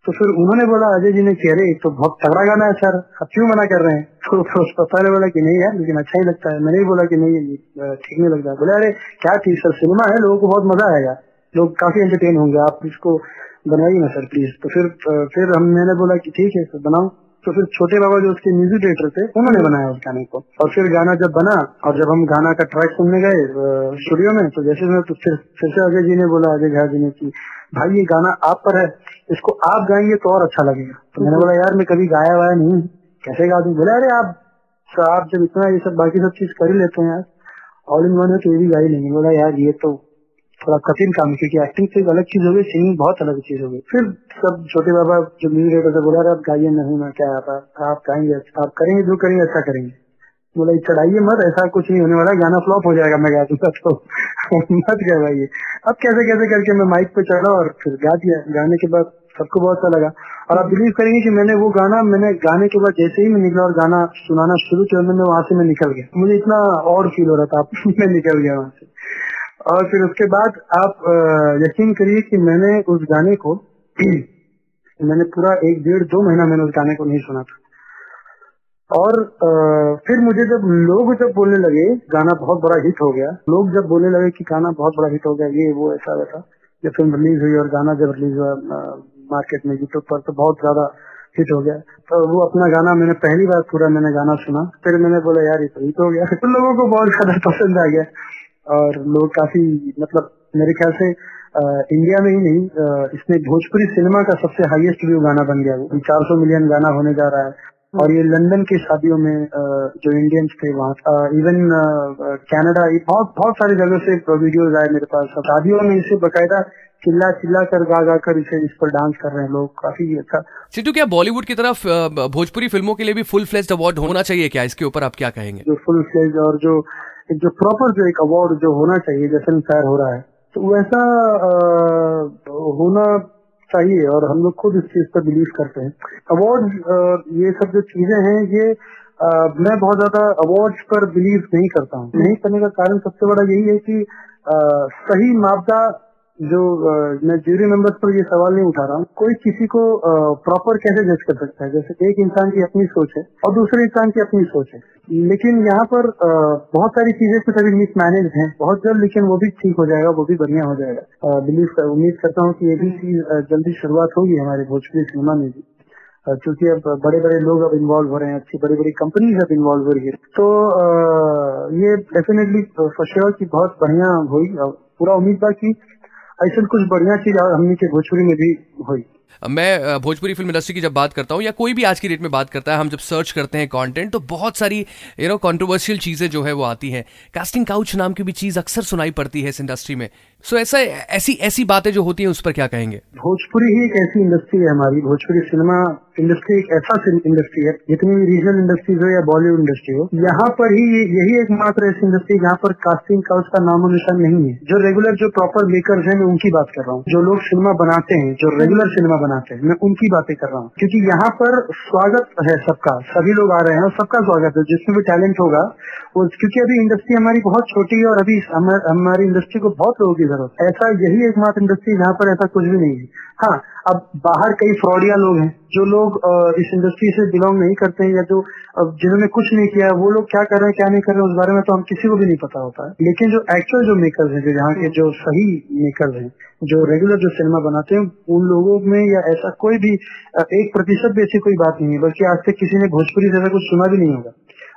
तो फिर उन्होंने बोला, अजय जी ने कह रहे तो बहुत तगड़ा गाना है सर अब क्यों मना कर रहे हैं? तो उस पापा ने बोला कि, नहीं यार, लेकिन अच्छा ही लगता है। मैंने भी बोला कि, नहीं ठीक नहीं लगता। बोले, अरे, क्या चीज़ सर, सिनेमा है, लोगों को बहुत मज़ा आएगा। लोग काफ़ी एंटरटेन होंगे, आप इसको बनाइए ना सर प्लीज़ तो फिर फिर हम, मैंने बोला कि, ठीक है सर, बनाओ। तो फिर छोटे बाबा जो उसके म्यूज़िक डायरेक्टर थे, उन्होंने बनाया उस गाने को। और फिर गाना जब बना, और जब हम गाना का ट्रैक सुनने गए स्टूडियो में तो जैसे मैं तो फिर फिर से अजय जी ने बोला, अजय झा जी ने की, भाई, ये गाना आप पर है। इसको आप गाएँगे तो और अच्छा लगेगा। तो मैंने बोला, यार, मैं कभी गाया वाया नहीं कैसे गा दू? बोला, अरे, आप आप जब इतना ये सब बाकी सब चीज़ कर ही लेते हैं यार ऑल इन वन है तो ये भी गा ही लेंगे। बोला, यार, ये तो थोड़ा कठिन काम क्योंकि एक्टिंग तो एक अलग चीज़ हो गई सिंगिंग बहुत अलग चीज़ हो गई। फिर सब छोटे बाबा जो म्यूज़िक डायरेक्टर बोला आप गाइए नहीं मैं क्या आता आप गाएँगे, आप करेंगे, जो करेंगे अच्छा करेंगे। बोला चढ़ाइए मत, ऐसा कुछ नहीं होने वाला, गाना फ्लॉप हो जाएगा, मैं गा दूँगा तो। मत गवाइए अब कैसे कैसे करके मैं माइक पे चढ़ा और फिर गा दिया। गाने के बाद सबको बहुत अच्छा लगा। और आप बिलीव करेंगे कि मैंने वो गाना मैंने गाने के बाद जैसे ही मैं निकला और गाना सुनाना शुरू किया मैंने वहाँ से मैं निकल गया। मुझे इतना और फील हो रहा था मैं निकल गया वहाँ से। और फिर उसके बाद आप यकीन करिए कि मैंने उस गाने को मैंने पूरा एक डेढ़ दो महीना मैंने उस गाने को नहीं सुना था। और आ, फिर मुझे जब लोग जब बोलने लगे गाना बहुत बड़ा हिट हो गया। लोग जब बोलने लगे कि गाना बहुत बड़ा हिट हो गया ये वो ऐसा वैसा जब फ़िल्म रिलीज़ हुई और गाना जब रिलीज़ हुआ मार्केट में यूट्यूब पर तो बहुत ज़्यादा हिट हो गया। तो वो अपना गाना मैंने पहली बार पूरा मैंने गाना सुना। फिर मैंने बोला यार ये तो हिट हो गया। तो लोगों को बहुत ज़्यादा पसंद आ गया। और लोग काफ़ी मतलब मेरे ख्याल से आ, इंडिया में ही नहीं आ, इसमें भोजपुरी सिनेमा का सबसे हाईएस्ट व्यू गाना बन गया वो। चार सौ मिलियन गाना होने जा रहा है। और ये लंदन की शादियों में जो इंडियंस थे वहाँ इवन कनाडा बहुत बहुत सारी जगह से वीडियोज़ आए मेरे पास। शादियों में इसे बकायदा चिल्ला चिल्ला कर गा गा कर इसे इस पर डांस कर रहे हैं लोग। काफ़ी अच्छा। सिद्धू क्या बॉलीवुड की तरफ़ भोजपुरी फ़िल्मों के लिए भी फुल फ्लेज अवार्ड होना चाहिए क्या? इसके ऊपर आप क्या कहेंगे? जो फुल फ्लेज और जो जो प्रॉपर जो एक अवार्ड जो होना चाहिए जैसे फायर हो रहा है। तो वैसा होना चाहिए और हम लोग खुद इस चीज़ पर बिलीव करते हैं। अवार्ड ये सब जो चीज़ें हैं ये आ, मैं बहुत ज़्यादा अवार्ड पर बिलीव नहीं करता हूँ। नहीं करने का कारण सबसे बड़ा यही है कि आ, सही मापदा जो मैं ज्यूरी मेंबर्स पर ये सवाल नहीं उठा रहा हूँ। कोई किसी को प्रॉपर कैसे जज कर सकता है? जैसे एक इंसान की अपनी सोच है और दूसरे इंसान की अपनी सोच है। लेकिन यहाँ पर बहुत सारी चीज़ें कुछ अभी मिस मैनेज है। बहुत जल्द लेकिन वो भी ठीक हो जाएगा वो भी बढ़िया हो जाएगा। बिलीव कर, उम्मीद करता हूँ कि ये भी चीज़ जल्दी शुरुआत होगी हमारे भोजपुरी सिनेमा में भी। क्योंकि अब बड़े बड़े लोग अब इन्वॉल्व हो रहे हैं अच्छी बड़ी बड़ी कंपनीज़ अब इन्वॉल्व हो रही है। तो ये डेफिनेटली फॉर की बहुत बढ़िया हुई। पूरा उम्मीद था कि ऐसा कुछ बढ़िया चीज़ हमने के भोजपुरी में भी हुई। मैं भोजपुरी फ़िल्म इंडस्ट्री की जब बात करता हूँ या कोई भी आज की डेट में बात करता है हम जब सर्च करते हैं कंटेंट तो बहुत सारी यू नो कंट्रोवर्शियल चीज़ें जो है वो आती हैं। कास्टिंग काउच नाम की भी चीज़ अक्सर सुनाई पड़ती है इस इंडस्ट्री में। सो so, ऐसा ऐसी ऐसी बातें जो होती हैं उस पर क्या कहेंगे? भोजपुरी ही एक ऐसी इंडस्ट्री है हमारी। भोजपुरी सिनेमा इंडस्ट्री एक ऐसा इंडस्ट्री है जितनी भी रीजनल इंडस्ट्रीज़ हो या बॉलीवुड इंडस्ट्री हो यहाँ पर ही यही एकमात्र ऐसी इंडस्ट्री जहाँ पर कास्टिंग काउच का नामो निशान नहीं है। जो रेगुलर जो प्रॉपर मेकर्स हैं मैं उनकी बात कर रहा हूँ। जो लोग सिनेमा बनाते हैं जो रेगुलर सिनेमा बनाते हैं। मैं उनकी बातें कर रहा हूँ। क्योंकि यहाँ पर स्वागत है सबका। सभी लोग आ रहे हैं और सबका स्वागत है। जिसमें भी टैलेंट होगा, वो क्योंकि अभी इंडस्ट्री हमारी बहुत छोटी है और अभी हमारी इंडस्ट्री को बहुत लोगों की ज़रूरत है। ऐसा यही एकमात्र इंडस्ट्री जहाँ पर ऐसा कुछ भी नहीं है। हाँ अब बाहर कई फ्रॉडिया लोग हैं, जो लोग इस इंडस्ट्री से बिलोंग नहीं करते हैं या जो जिन्होंने कुछ नहीं किया, वो लोग क्या कर रहे हैं, क्या नहीं कर रहे हैं, उस बारे में तो हम किसी को भी नहीं पता होता है। लेकिन जो एक्चुअल जो मेकर्स हैं, जो यहाँ के जो सही मेकर्स हैं, जो रेगुलर जो सिनेमा बनाते हैं, उन लोगों में या ऐसा कोई भी एक प्रतिशत भी ऐसी कोई बात नहीं है, बल्कि आज तक किसी ने भोजपुरी से ऐसा कुछ सुना भी नहीं होगा।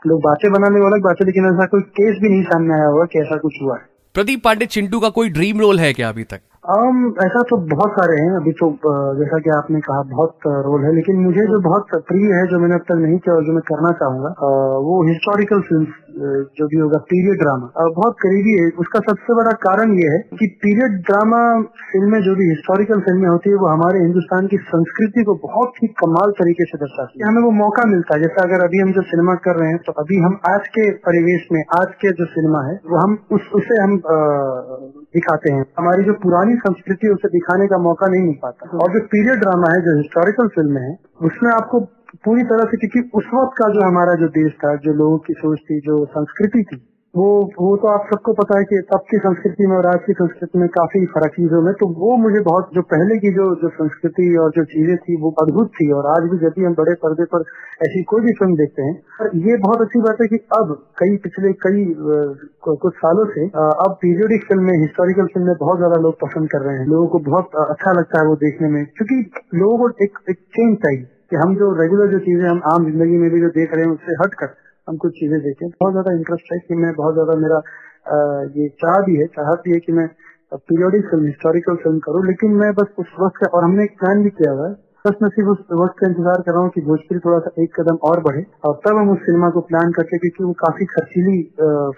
लोग बातें बनाने वाला बातें, लेकिन ऐसा कोई केस भी नहीं सामने आया होगा कि ऐसा कुछ हुआ है। प्रदीप पांडे, चिंटू का कोई ड्रीम रोल है क्या अभी तक? Um, ऐसा तो बहुत सारे हैं अभी तो जैसा कि आपने कहा बहुत रोल है लेकिन मुझे जो बहुत प्रिय है जो मैंने अब तक नहीं किया और जो मैं करना चाहूँगा वो हिस्टोरिकल फ़िल्म जो भी होगा पीरियड ड्रामा बहुत करीबी है उसका सबसे बड़ा कारण ये है कि पीरियड ड्रामा फ़िल्में जो भी हिस्टोरिकल फ़िल्में होती है वो हमारे हिंदुस्तान की संस्कृति को बहुत ही कमाल तरीके से दर्शाती है। हमें वो मौका मिलता है जैसे अगर अभी हम जो सिनेमा कर रहे हैं तो अभी हम आज के परिवेश में आज के जो सिनेमा है वो हम उस उसे हम दिखाते हैं। हमारी जो पुरानी संस्कृति उसे दिखाने का मौका नहीं मिल पाता। और जो पीरियड ड्रामा है, जो हिस्टोरिकल फ़िल्म है, उसमें आपको पूरी तरह से, क्योंकि उस वक्त का जो हमारा जो देश था, जो लोगों की सोच थी, जो संस्कृति थी वो वो तो आप सबको पता है कि तब की संस्कृति में और आज की संस्कृति में काफ़ी फ़र्क चीज़ों में तो वो मुझे बहुत जो पहले की जो जो संस्कृति और जो चीज़ें थी वो अद्भुत थी और आज भी जब भी हम बड़े पर्दे पर ऐसी कोई भी फ़िल्म देखते हैं और ये बहुत अच्छी बात है कि अब कई पिछले कई कुछ सालों से अब पीरियोडिक फ़िल्में हिस्टोरिकल फ़िल्में बहुत ज़्यादा लोग पसंद कर रहे हैं। लोगों को बहुत अच्छा लगता है वो देखने में क्योंकि लोगों को एक, एक चेंज चाहिए कि हम जो रेगुलर जो चीज़ें हम आम ज़िंदगी में भी जो देख रहे हैं उससे हट कर हम कुछ चीज़ें देखें। बहुत ज़्यादा इंटरेस्ट है कि मैं बहुत ज़्यादा मेरा ये चाह भी है, चाहत भी है कि मैं पीरियोडिक फ़िल्म हिस्टोरिकल फ़िल्म करूँ, लेकिन मैं बस उस वक्त और हमने एक प्लान भी किया हुआ है। बस मैं सिर्फ़ उस वक्त का इंतज़ार कर रहा हूँ कि भोजपुरी थोड़ा सा एक कदम और बढ़े, और तब हम उस सिनेमा को प्लान करते क्योंकि वो काफ़ी खर्चीली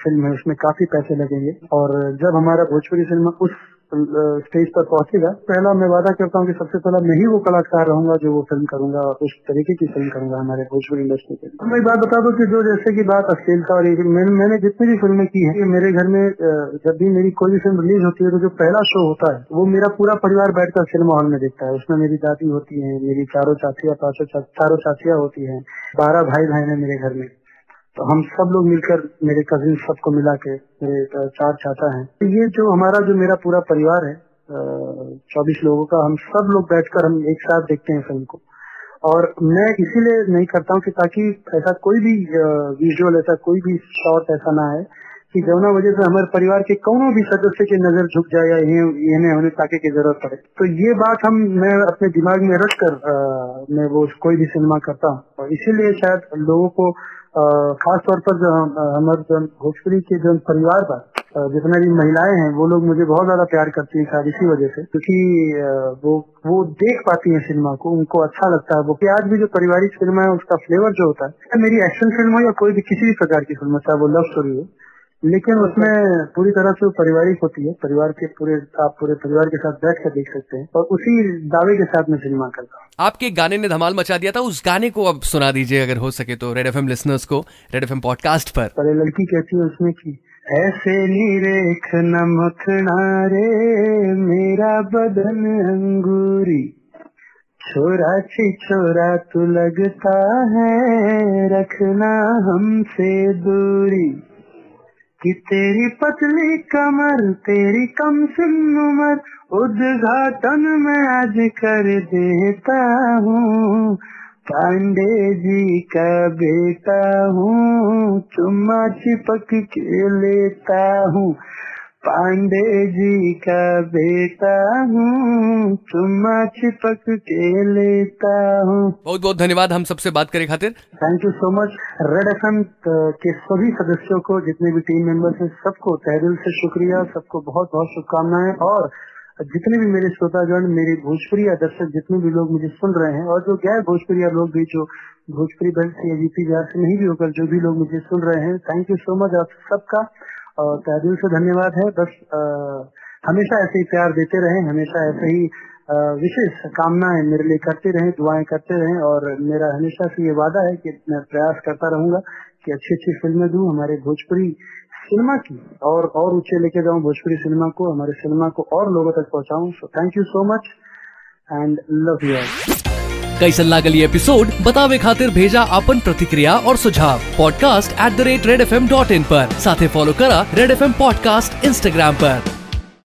फ़िल्म है, उसमें काफ़ी पैसे लगेंगे। और जब हमारा भोजपुरी सिनेमा उस स्टेज पर पहुंचेगा। पहला मैं वादा करता हूँ कि सबसे पहला मैं ही वो कलाकार रहूँगा जो वो फ़िल्म करूँगा और उस तरीके की फ़िल्म करूँगा हमारे भोजपुरी इंडस्ट्री के मैं एक बात बता दूँ कि जो जैसे की बात अश्लीलता और मैंने, मैंने जितनी भी फ़िल्में की है मेरे घर में जब भी मेरी कोई भी फ़िल्म रिलीज़ होती है तो जो पहला शो होता है वो मेरा पूरा परिवार बैठकर सिनेमा हॉल में देखता है। उसमें मेरी दादी होती है मेरी चारों चाचिया पाँचों चारों चाचिया होती है बारह भाई बहन है मेरे घर में। तो हम सब लोग मिलकर मेरे कजिन सबको मिला के मेरे चार चाचा हैं। तो ये जो हमारा जो मेरा पूरा परिवार है चौबीस लोगों का हम सब लोग बैठकर हम एक साथ देखते हैं फ़िल्म को। और मैं इसीलिए नहीं करता हूँ कि ताकि ऐसा कोई भी विजुअल ऐसा कोई भी शॉट ऐसा ना है कि जमुना वजह से हमारे परिवार के कोनो भी सदस्य की नज़र झुक जाए या इन्हें होने ताकि की ज़रूरत पड़े। तो ये बात हम मैं अपने दिमाग में रख कर आ, मैं वो कोई भी सिनेमा करता हूँ। और इसीलिए शायद लोगों को खास तौर पर जो हमारे जो भोजपुरी के जो परिवार पर जितने भी महिलाएँ हैं, वो लोग मुझे बहुत ज़्यादा प्यार करती हैं शायद इसी वजह से, क्योंकि वो वो देख पाती हैं सिनेमा को, उनको अच्छा लगता है वो, कि आज भी जो पारिवारिक फ़िल्म है, उसका फ्लेवर जो होता है मेरी एक्शन फ़िल्म हो या कोई भी किसी भी प्रकार की फ़िल्म चाहे वो लव स्टोरी हो लेकिन उसमें पूरी तरह से पारिवारिक होती है। परिवार के पूरे आप पूरे परिवार के साथ बैठ कर देख सकते हैं। और उसी दावे के साथ मैं सिनेमा करता हूँ। आपके गाने ने धमाल मचा दिया था। उस गाने को अब सुना दीजिए अगर हो सके तो रेड एफएम लिसनर्स को रेड एफएम पॉडकास्ट पर। पर लड़की कहती है उसमें की ऐसे निरेख नमखना रे मेरा बदन अंगूरी। छोरा छी छोरा तू लगता है रखना हमसे दूरी। कि तेरी पतली कमर, तेरी कम उमर उद्घाटन में आज कर देता हूँ। पांडे जी का बेटा हूँ, चुम्मा चिपक के लेता हूँ। पांडे जी का बेटा हूँ चुम्मा चिपक के लेता हूँ। बहुत बहुत धन्यवाद हम सबसे बात करे खातिर। Thank you so much Red F के सभी सदस्यों को जितने भी टीम मेंबर्स हैं सबको तहे दिल से शुक्रिया सबको बहुत बहुत शुभकामनाएँ और जितने भी मेरे श्रोतागण मेरे भोजपुरी दर्शक जितने भी लोग मुझे सुन रहे हैं और जो गैर भोजपुरी लोग भी जो भोजपुरी बेल्ट से या जीपी बिहार से नहीं भी होकर जो भी लोग मुझे सुन रहे हैं थैंक यू सो मच आप सबका। और तहे दिल से धन्यवाद है। बस आ, हमेशा ऐसे ही प्यार देते रहे हमेशा ऐसे ही विशेष कामनाएँ मेरे लिए करते रहे दुआएँ करते रहे और मेरा हमेशा से ये वादा है कि मैं प्रयास करता रहूँगा कि अच्छी अच्छी फ़िल्में दूँ हमारे भोजपुरी सिनेमा की और और ऊँचे लेके जाऊँ भोजपुरी सिनेमा को हमारे सिनेमा को और लोगों तक पहुंचाऊं। So thank you so much and love you कैसन लागल एपिसोड बतावे खातिर भेजा अपन प्रतिक्रिया और सुझाव। Podcast at the rate Red F M dot in आरोप साथ फॉलो करा Red F M podcast Instagram पर।